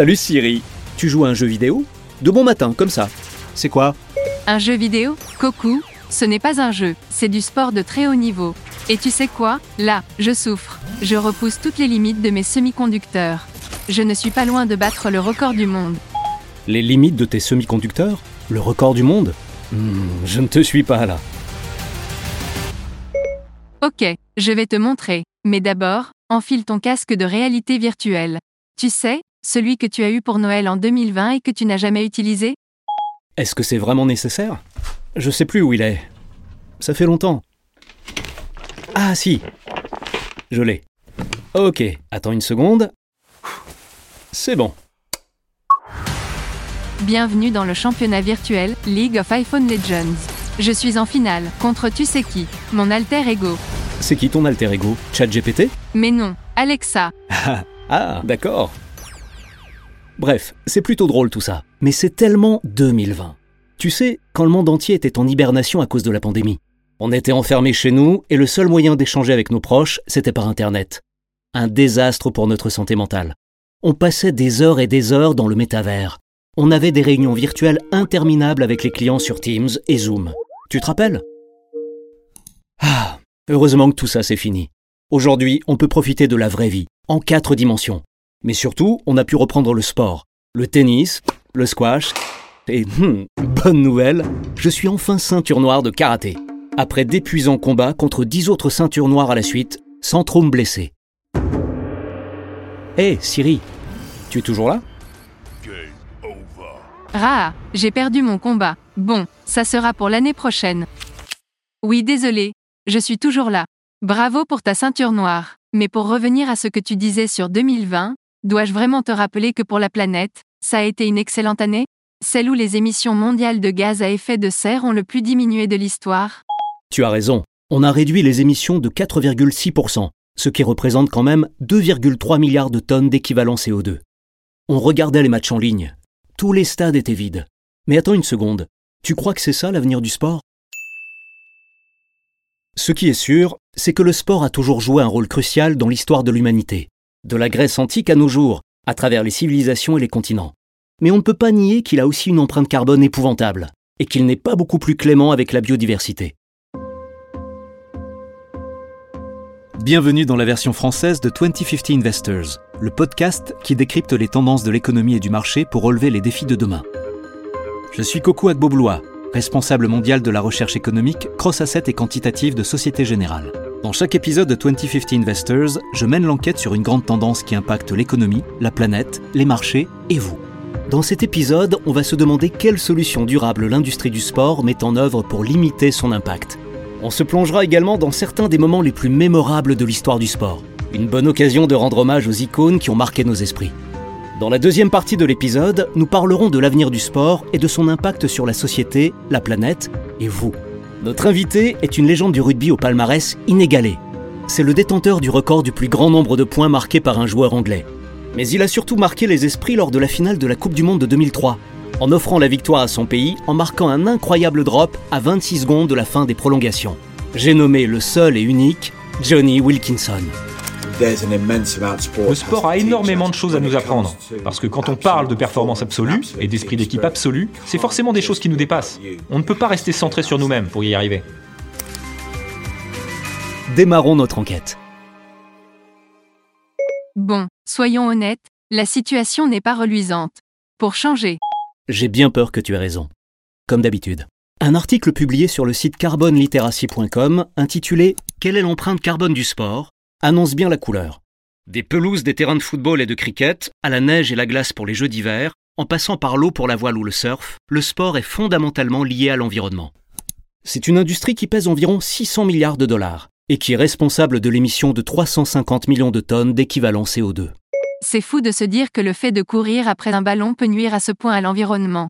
Salut Siri, tu joues à un jeu vidéo De bon matin, comme ça. C'est quoi Un jeu vidéo Coucou Ce n'est pas un jeu, c'est du sport de très haut niveau. Et tu sais quoi Là, je souffre. Je repousse toutes les limites de mes semi-conducteurs. Je ne suis pas loin de battre le record du monde. Les limites de tes semi-conducteurs Le record du monde Hmm, Je ne te suis pas là. Ok, je vais te montrer. Mais d'abord, enfile ton casque de réalité virtuelle. Tu sais, celui que tu as eu pour Noël en 2020 et que tu n'as jamais utilisé? Est-ce que c'est vraiment nécessaire? Je sais plus où il est. Ça fait longtemps. Ah si Je l'ai. Ok, attends une seconde. C'est bon. Bienvenue dans le championnat virtuel League of iPhone Legends. Je suis en finale, contre tu sais qui, mon alter ego. C'est qui ton alter ego? ChatGPT Mais non, Alexa. Ah, d'accord. Bref, c'est plutôt drôle tout ça. Mais c'est tellement 2020. Tu sais, quand le monde entier était en hibernation à cause de la pandémie. On était enfermés chez nous et le seul moyen d'échanger avec nos proches, c'était par Internet. Un désastre pour notre santé mentale. On passait des heures et des heures dans le métavers. On avait des réunions virtuelles interminables avec les clients sur Teams et Zoom. Tu te rappelles? Ah, heureusement que tout ça c'est fini. Aujourd'hui, on peut profiter de la vraie vie, en quatre dimensions. Mais surtout, on a pu reprendre le sport, le tennis, le squash, et hmm, bonne nouvelle, je suis enfin ceinture noire de karaté. Après d'épuisants combats contre dix autres ceintures noires à la suite, sans trop me blesser. Hé, Siri, tu es toujours là? Raa, j'ai perdu mon combat. Bon, ça sera pour l'année prochaine. Oui, désolé, je suis toujours là. Bravo pour ta ceinture noire. Mais pour revenir à ce que tu disais sur 2020, dois-je vraiment te rappeler que pour la planète, ça a été une excellente année? Celle où les émissions mondiales de gaz à effet de serre ont le plus diminué de l'histoire? Tu as raison, on a réduit les émissions de 4,6%, ce qui représente quand même 2,3 milliards de tonnes d'équivalent CO2. On regardait les matchs en ligne. Tous les stades étaient vides. Mais attends une seconde, tu crois que c'est ça l'avenir du sport? Ce qui est sûr, c'est que le sport a toujours joué un rôle crucial dans l'histoire de l'humanité, de la Grèce antique à nos jours, à travers les civilisations et les continents. Mais on ne peut pas nier qu'il a aussi une empreinte carbone épouvantable, et qu'il n'est pas beaucoup plus clément avec la biodiversité. Bienvenue dans la version française de 2050 Investors, le podcast qui décrypte les tendances de l'économie et du marché pour relever les défis de demain. Je suis Coco Agboblois, responsable mondial de la recherche économique, cross-asset et quantitative de Société Générale. Dans chaque épisode de 2050 Investors, je mène l'enquête sur une grande tendance qui impacte l'économie, la planète, les marchés et vous. Dans cet épisode, on va se demander quelles solutions durables l'industrie du sport met en œuvre pour limiter son impact. On se plongera également dans certains des moments les plus mémorables de l'histoire du sport. Une bonne occasion de rendre hommage aux icônes qui ont marqué nos esprits. Dans la deuxième partie de l'épisode, nous parlerons de l'avenir du sport et de son impact sur la société, la planète et vous. Notre invité est une légende du rugby au palmarès inégalé. C'est le détenteur du record du plus grand nombre de points marqués par un joueur anglais. Mais il a surtout marqué les esprits lors de la finale de la Coupe du Monde de 2003, en offrant la victoire à son pays en marquant un incroyable drop à 26 secondes de la fin des prolongations. J'ai nommé le seul et unique Johnny Wilkinson. Le sport a énormément de choses à nous apprendre, parce que quand on parle de performance absolue et d'esprit d'équipe absolu, c'est forcément des choses qui nous dépassent. On ne peut pas rester centré sur nous-mêmes pour y arriver. Démarrons notre enquête. Bon, soyons honnêtes, la situation n'est pas reluisante. Pour changer, J'ai bien peur que tu aies raison. Comme d'habitude. Un article publié sur le site carboneliteracy.com intitulé Quelle est l'empreinte carbone du sport? Annonce bien la couleur. Des pelouses, des terrains de football et de cricket, à la neige et la glace pour les jeux d'hiver, en passant par l'eau pour la voile ou le surf, le sport est fondamentalement lié à l'environnement. C'est une industrie qui pèse environ 600 milliards de dollars et qui est responsable de l'émission de 350 millions de tonnes d'équivalent CO2. c'est fou de se dire que le fait de courir après un ballon peut nuire à ce point à l'environnement.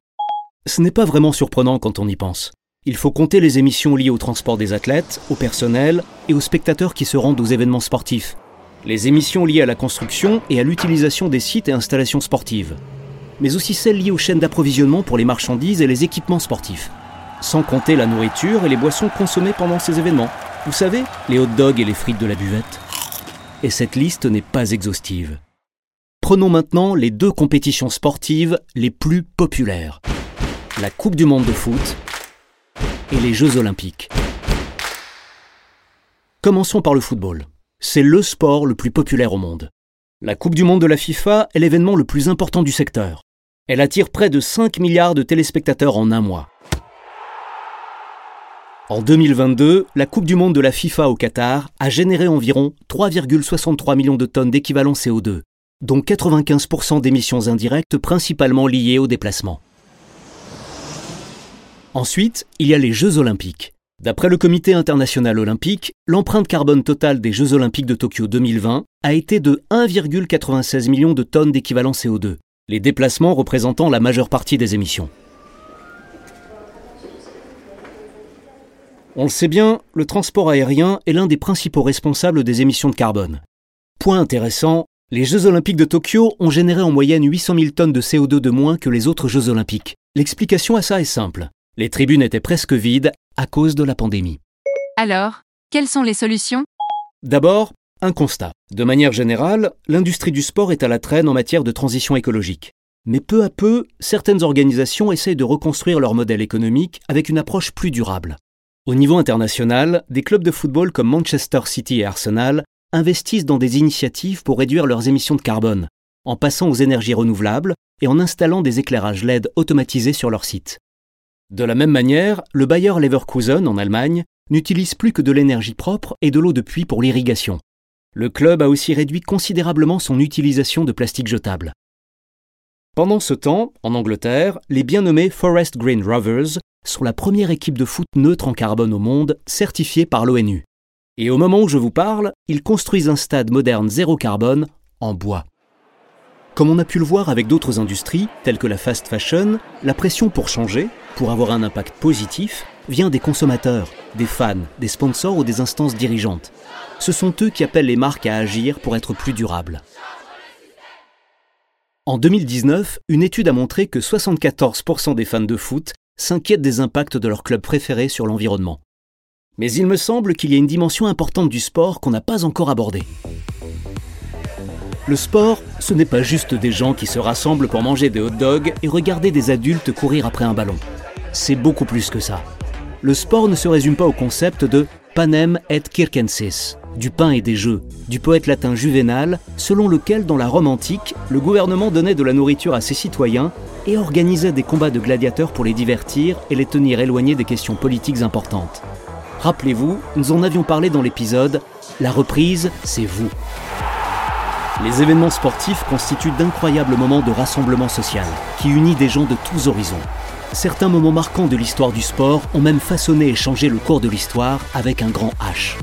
Ce n'est pas vraiment surprenant quand on y pense. Il faut compter les émissions liées au transport des athlètes, au personnel et aux spectateurs qui se rendent aux événements sportifs. Les émissions liées à la construction et à l'utilisation des sites et installations sportives. Mais aussi celles liées aux chaînes d'approvisionnement pour les marchandises et les équipements sportifs. Sans compter la nourriture et les boissons consommées pendant ces événements. Vous savez, les hot dogs et les frites de la buvette. Et cette liste n'est pas exhaustive. Prenons maintenant les deux compétitions sportives les plus populaires. La Coupe du Monde de foot et les Jeux Olympiques. Commençons par le football. C'est le sport le plus populaire au monde. La Coupe du Monde de la FIFA est l'événement le plus important du secteur. Elle attire près de 5 milliards de téléspectateurs en un mois. En 2022, la Coupe du Monde de la FIFA au Qatar a généré environ 3,63 millions de tonnes d'équivalent CO2, dont 95% d'émissions indirectes principalement liées au déplacement. Ensuite, il y a les Jeux olympiques. D'après le Comité international olympique, l'empreinte carbone totale des Jeux olympiques de Tokyo 2020 a été de 1,96 million de tonnes d'équivalent CO2, les déplacements représentant la majeure partie des émissions. On le sait bien, le transport aérien est l'un des principaux responsables des émissions de carbone. Point intéressant, les Jeux olympiques de Tokyo ont généré en moyenne 800 000 tonnes de CO2 de moins que les autres Jeux olympiques. L'explication à ça est simple. Les tribunes étaient presque vides à cause de la pandémie. Alors, quelles sont les solutions? D'abord, un constat. De manière générale, l'industrie du sport est à la traîne en matière de transition écologique. Mais peu à peu, certaines organisations essayent de reconstruire leur modèle économique avec une approche plus durable. Au niveau international, des clubs de football comme Manchester City et Arsenal investissent dans des initiatives pour réduire leurs émissions de carbone, en passant aux énergies renouvelables et en installant des éclairages LED automatisés sur leur site. De la même manière, le Bayer Leverkusen en Allemagne n'utilise plus que de l'énergie propre et de l'eau de pluie pour l'irrigation. Le club a aussi réduit considérablement son utilisation de plastique jetable. Pendant ce temps, en Angleterre, les bien nommés Forest Green Rovers sont la première équipe de foot neutre en carbone au monde certifiée par l'ONU. Et au moment où je vous parle, ils construisent un stade moderne zéro carbone en bois. Comme on a pu le voir avec d'autres industries, telles que la fast fashion, la pression pour changer, pour avoir un impact positif, vient des consommateurs, des fans, des sponsors ou des instances dirigeantes. Ce sont eux qui appellent les marques à agir pour être plus durables. En 2019, une étude a montré que 74% des fans de foot s'inquiètent des impacts de leur club préféré sur l'environnement. Mais il me semble qu'il y a une dimension importante du sport qu'on n'a pas encore abordée. Le sport, ce n'est pas juste des gens qui se rassemblent pour manger des hot dogs et regarder des adultes courir après un ballon. C'est beaucoup plus que ça. Le sport ne se résume pas au concept de panem et circenses, du pain et des jeux, du poète latin Juvénal, selon lequel dans la Rome antique, le gouvernement donnait de la nourriture à ses citoyens et organisait des combats de gladiateurs pour les divertir et les tenir éloignés des questions politiques importantes. Rappelez-vous, nous en avions parlé dans l'épisode La reprise, c'est vous. Les événements sportifs constituent d'incroyables moments de rassemblement social qui unit des gens de tous horizons. Certains moments marquants de l'histoire du sport ont même façonné et changé le cours de l'histoire avec un grand H.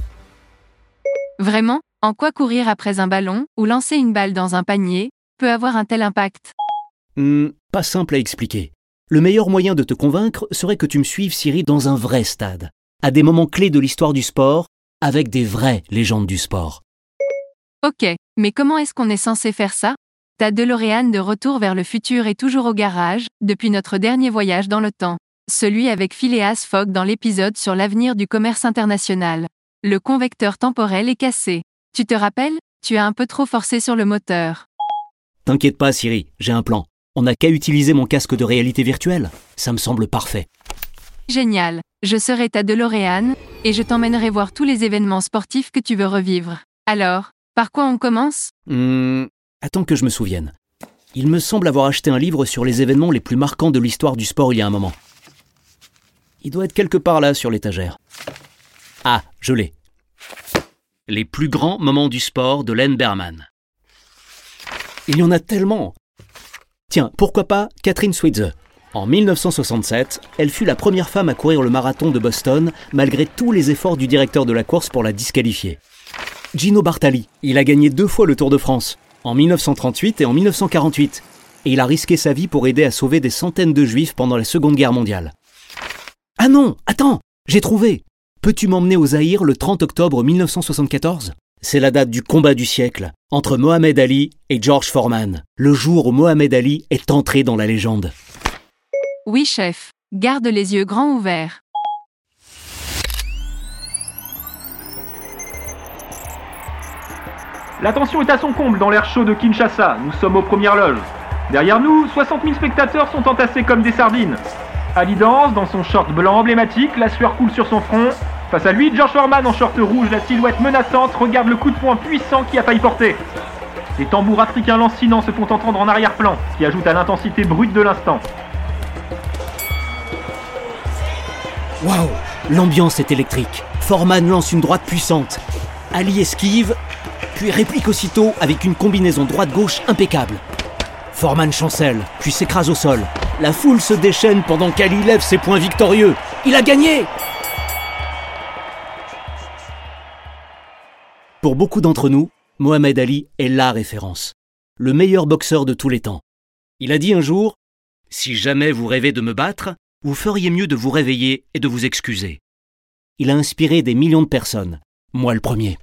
Vraiment, en quoi courir après un ballon ou lancer une balle dans un panier peut avoir un tel impact? Hmm, pas simple à expliquer. Le meilleur moyen de te convaincre serait que tu me suives, Siri, dans un vrai stade, à des moments clés de l'histoire du sport, avec des vraies légendes du sport. Ok, mais comment est-ce qu'on est censé faire ça? Ta DeLorean de retour vers le futur est toujours au garage, depuis notre dernier voyage dans le temps. Celui avec Phileas Fogg dans l'épisode sur l'avenir du commerce international. Le convecteur temporel est cassé. Tu te rappelles? Tu as un peu trop forcé sur le moteur. T'inquiète pas, Siri, j'ai un plan. On n'a qu'à utiliser mon casque de réalité virtuelle. Ça me semble parfait. Génial. Je serai ta DeLorean, et je t'emmènerai voir tous les événements sportifs que tu veux revivre. Alors, par quoi on commence? Hmm, attends que je me souvienne. Il me semble avoir acheté un livre sur les événements les plus marquants de l'histoire du sport il y a un moment. Il doit être quelque part là sur l'étagère. Ah, je l'ai. Les plus grands moments du sport de Len Berman. Il y en a tellement. Tiens, pourquoi pas Catherine Switzer? En 1967, elle fut la première femme à courir le marathon de Boston malgré tous les efforts du directeur de la course pour la disqualifier. Gino Bartali, il a gagné deux fois le Tour de France, en 1938 et en 1948, et il a risqué sa vie pour aider à sauver des centaines de juifs pendant la Seconde Guerre mondiale. Ah non, attends, j'ai trouvé Peux-tu m'emmener au Zaïre le 30 octobre 1974 C'est la date du combat du siècle entre Mohamed Ali et George Foreman, le jour où Mohamed Ali est entré dans la légende. Oui, chef. Garde les yeux grands ouverts. La tension est à son comble dans l'air chaud de Kinshasa. Nous sommes aux premières loges. Derrière nous, 60 000 spectateurs sont entassés comme des sardines. Ali danse dans son short blanc emblématique, la sueur coule sur son front. Face à lui, George Foreman en short rouge, la silhouette menaçante, regarde le coup de poing puissant qui a failli porter. Les tambours africains lancinants se font entendre en arrière-plan, qui ajoute à l'intensité brute de l'instant. Waouh L'ambiance est électrique. Foreman lance une droite puissante. Ali esquive, puis réplique aussitôt avec une combinaison droite-gauche impeccable. Foreman chancelle, puis s'écrase au sol. La foule se déchaîne pendant qu'Ali lève ses poings victorieux. Il a gagné Pour beaucoup d'entre nous, Mohamed Ali est la référence. Le meilleur boxeur de tous les temps. Il a dit un jour Si jamais vous rêvez de me battre, vous feriez mieux de vous réveiller et de vous excuser. Il a inspiré des millions de personnes, moi le premier.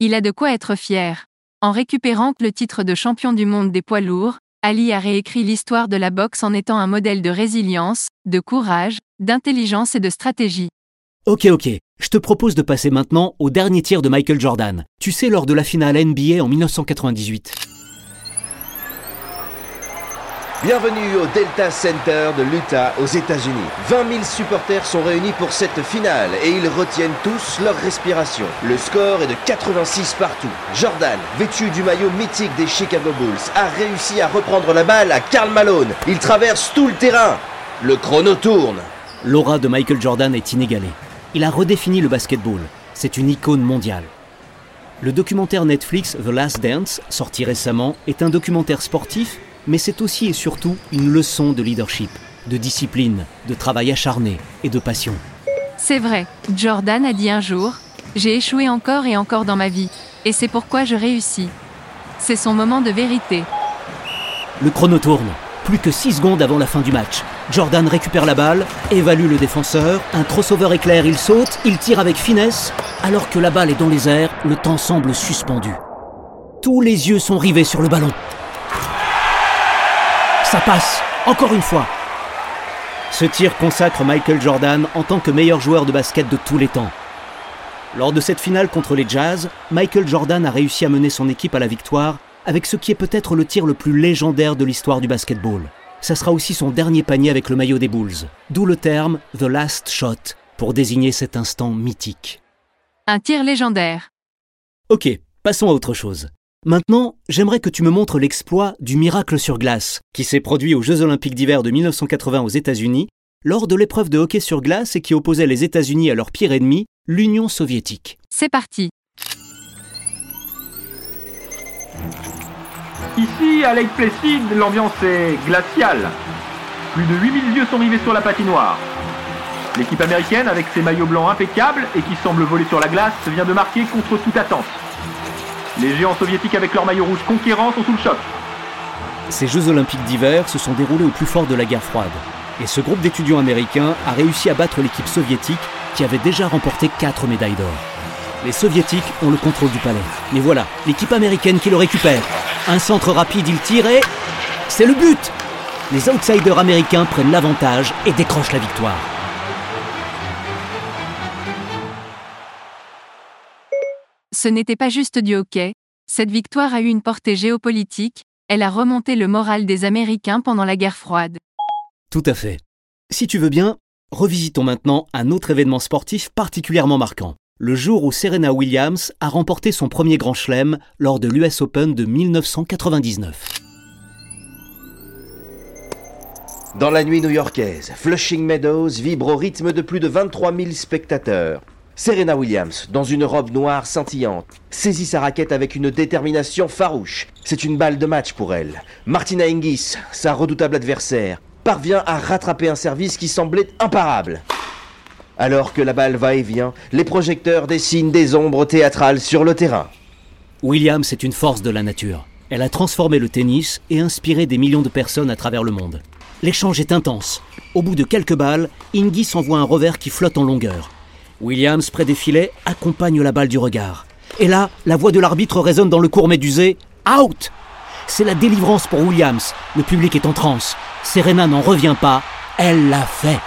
Il a de quoi être fier. En récupérant le titre de champion du monde des poids lourds, Ali a réécrit l'histoire de la boxe en étant un modèle de résilience, de courage, d'intelligence et de stratégie. Ok, ok, je te propose de passer maintenant au dernier tir de Michael Jordan. Tu sais, lors de la finale NBA en 1998. Bienvenue au Delta Center de l'Utah aux États-Unis. 20 000 supporters sont réunis pour cette finale et ils retiennent tous leur respiration. Le score est de 86 partout. Jordan, vêtu du maillot mythique des Chicago Bulls, a réussi à reprendre la balle à Karl Malone. Il traverse tout le terrain. Le chrono tourne. L'aura de Michael Jordan est inégalée. Il a redéfini le basketball. C'est une icône mondiale. Le documentaire Netflix The Last Dance, sorti récemment, est un documentaire sportif mais c'est aussi et surtout une leçon de leadership, de discipline, de travail acharné et de passion. C'est vrai, Jordan a dit un jour, j'ai échoué encore et encore dans ma vie, et c'est pourquoi je réussis. C'est son moment de vérité. Le chrono tourne, plus que 6 secondes avant la fin du match. Jordan récupère la balle, évalue le défenseur, un crossover éclair, il saute, il tire avec finesse. Alors que la balle est dans les airs, le temps semble suspendu. Tous les yeux sont rivés sur le ballon. Ça passe, encore une fois. Ce tir consacre Michael Jordan en tant que meilleur joueur de basket de tous les temps. Lors de cette finale contre les Jazz, Michael Jordan a réussi à mener son équipe à la victoire avec ce qui est peut-être le tir le plus légendaire de l'histoire du basketball. Ça sera aussi son dernier panier avec le maillot des Bulls, d'où le terme The Last Shot pour désigner cet instant mythique. Un tir légendaire. Ok, passons à autre chose. Maintenant, j'aimerais que tu me montres l'exploit du miracle sur glace, qui s'est produit aux Jeux olympiques d'hiver de 1980 aux États-Unis, lors de l'épreuve de hockey sur glace et qui opposait les États-Unis à leur pire ennemi, l'Union soviétique. C'est parti. Ici, à Lake Placid, l'ambiance est glaciale. Plus de 8000 yeux sont rivés sur la patinoire. L'équipe américaine, avec ses maillots blancs impeccables et qui semble voler sur la glace, vient de marquer contre toute attente. Les géants soviétiques avec leur maillot rouge conquérant sont sous le choc. Ces Jeux olympiques d'hiver se sont déroulés au plus fort de la guerre froide. Et ce groupe d'étudiants américains a réussi à battre l'équipe soviétique qui avait déjà remporté 4 médailles d'or. Les soviétiques ont le contrôle du palais. Mais voilà, l'équipe américaine qui le récupère. Un centre rapide, il tire et... C'est le but Les outsiders américains prennent l'avantage et décrochent la victoire. Ce n'était pas juste du hockey, cette victoire a eu une portée géopolitique, elle a remonté le moral des Américains pendant la guerre froide. Tout à fait. Si tu veux bien, revisitons maintenant un autre événement sportif particulièrement marquant. Le jour où Serena Williams a remporté son premier grand chelem lors de l'US Open de 1999. Dans la nuit new-yorkaise, Flushing Meadows vibre au rythme de plus de 23 000 spectateurs. Serena Williams, dans une robe noire scintillante, saisit sa raquette avec une détermination farouche. C'est une balle de match pour elle. Martina Hingis, sa redoutable adversaire, parvient à rattraper un service qui semblait imparable. Alors que la balle va et vient, les projecteurs dessinent des ombres théâtrales sur le terrain. Williams est une force de la nature. Elle a transformé le tennis et inspiré des millions de personnes à travers le monde. L'échange est intense. Au bout de quelques balles, Hingis envoie un revers qui flotte en longueur. Williams, près des filets, accompagne la balle du regard. Et là, la voix de l'arbitre résonne dans le court médusé. Out C'est la délivrance pour Williams. Le public est en transe. Serena n'en revient pas. Elle l'a fait.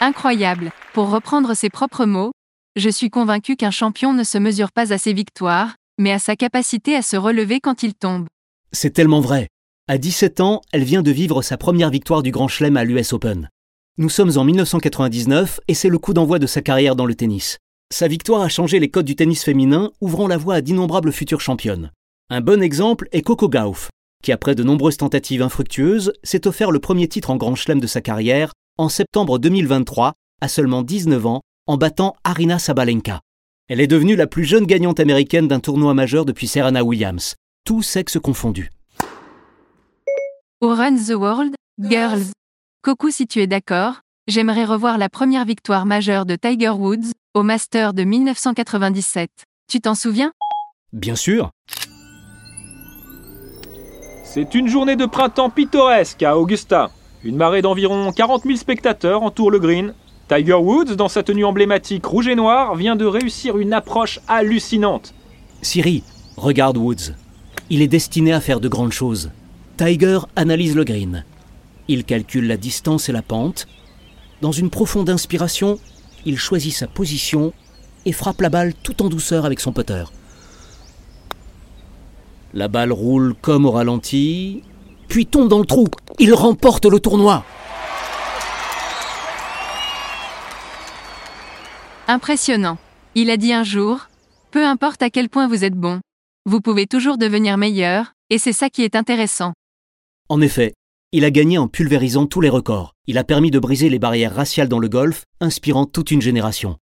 Incroyable. Pour reprendre ses propres mots, je suis convaincu qu'un champion ne se mesure pas à ses victoires, mais à sa capacité à se relever quand il tombe. C'est tellement vrai. À 17 ans, elle vient de vivre sa première victoire du Grand Chelem à l'US Open. Nous sommes en 1999 et c'est le coup d'envoi de sa carrière dans le tennis. Sa victoire a changé les codes du tennis féminin, ouvrant la voie à d'innombrables futures championnes. Un bon exemple est Coco Gauff, qui après de nombreuses tentatives infructueuses, s'est offert le premier titre en Grand Chelem de sa carrière en septembre 2023, à seulement 19 ans, en battant Arina Sabalenka. Elle est devenue la plus jeune gagnante américaine d'un tournoi majeur depuis Serena Williams, tous sexes confondus. Who runs the world, girls Coucou si tu es d'accord, j'aimerais revoir la première victoire majeure de Tiger Woods, au Master de 1997. Tu t'en souviens? Bien sûr. C'est une journée de printemps pittoresque à Augusta. Une marée d'environ 40 000 spectateurs entoure le green. Tiger Woods, dans sa tenue emblématique rouge et noire, vient de réussir une approche hallucinante. Siri, regarde Woods. Il est destiné à faire de grandes choses. Tiger analyse le green. Il calcule la distance et la pente. Dans une profonde inspiration, il choisit sa position et frappe la balle tout en douceur avec son putter. La balle roule comme au ralenti, puis tombe dans le trou. Il remporte le tournoi. Impressionnant. Il a dit un jour, peu importe à quel point vous êtes bon, vous pouvez toujours devenir meilleur, et c'est ça qui est intéressant. En effet, il a gagné en pulvérisant tous les records. Il a permis de briser les barrières raciales dans le golf, inspirant toute une génération.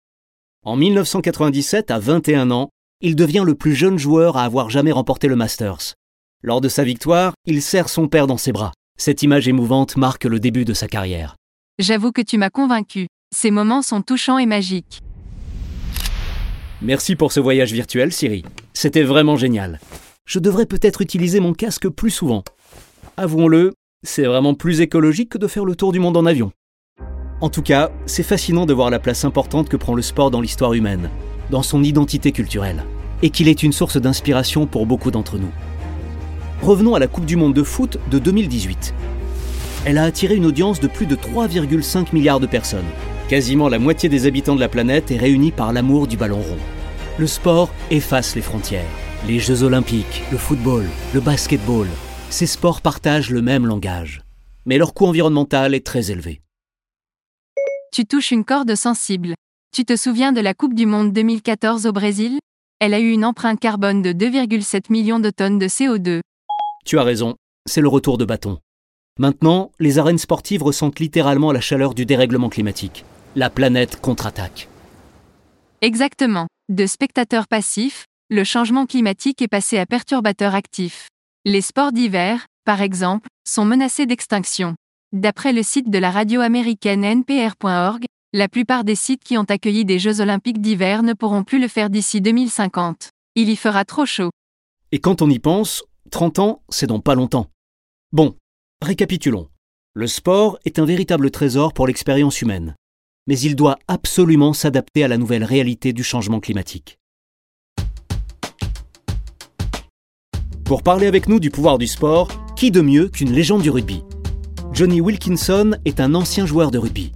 En 1997, à 21 ans, il devient le plus jeune joueur à avoir jamais remporté le Masters. Lors de sa victoire, il serre son père dans ses bras. Cette image émouvante marque le début de sa carrière. J'avoue que tu m'as convaincu. Ces moments sont touchants et magiques. Merci pour ce voyage virtuel, Siri. C'était vraiment génial. Je devrais peut-être utiliser mon casque plus souvent. Avouons-le, c'est vraiment plus écologique que de faire le tour du monde en avion. En tout cas, c'est fascinant de voir la place importante que prend le sport dans l'histoire humaine, dans son identité culturelle, et qu'il est une source d'inspiration pour beaucoup d'entre nous. Revenons à la Coupe du Monde de foot de 2018. Elle a attiré une audience de plus de 3,5 milliards de personnes. Quasiment la moitié des habitants de la planète est réunie par l'amour du ballon rond. Le sport efface les frontières. Les Jeux olympiques, le football, le basketball, ces sports partagent le même langage, mais leur coût environnemental est très élevé. Tu touches une corde sensible. Tu te souviens de la Coupe du Monde 2014 au Brésil? Elle a eu une empreinte carbone de 2,7 millions de tonnes de CO2. Tu as raison, c'est le retour de bâton. Maintenant, les arènes sportives ressentent littéralement la chaleur du dérèglement climatique. La planète contre-attaque. Exactement. De spectateurs passifs, le changement climatique est passé à perturbateur actif. Les sports d'hiver, par exemple, sont menacés d'extinction. D'après le site de la radio américaine npr.org, la plupart des sites qui ont accueilli des Jeux olympiques d'hiver ne pourront plus le faire d'ici 2050. Il y fera trop chaud. Et quand on y pense, 30 ans, c'est dans pas longtemps. Bon, récapitulons. Le sport est un véritable trésor pour l'expérience humaine, mais il doit absolument s'adapter à la nouvelle réalité du changement climatique. Pour parler avec nous du pouvoir du sport, qui de mieux qu'une légende du rugby? Johnny Wilkinson est un ancien joueur de rugby.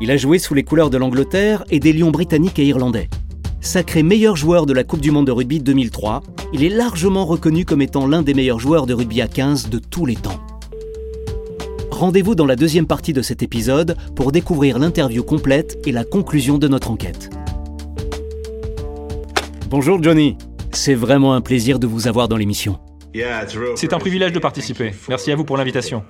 Il a joué sous les couleurs de l'Angleterre et des Lions britanniques et irlandais. Sacré meilleur joueur de la Coupe du Monde de rugby 2003, il est largement reconnu comme étant l'un des meilleurs joueurs de rugby à 15 de tous les temps. Rendez-vous dans la deuxième partie de cet épisode pour découvrir l'interview complète et la conclusion de notre enquête. Bonjour Johnny, c'est vraiment un plaisir de vous avoir dans l'émission. C'est un privilège de participer. Merci à vous pour l'invitation.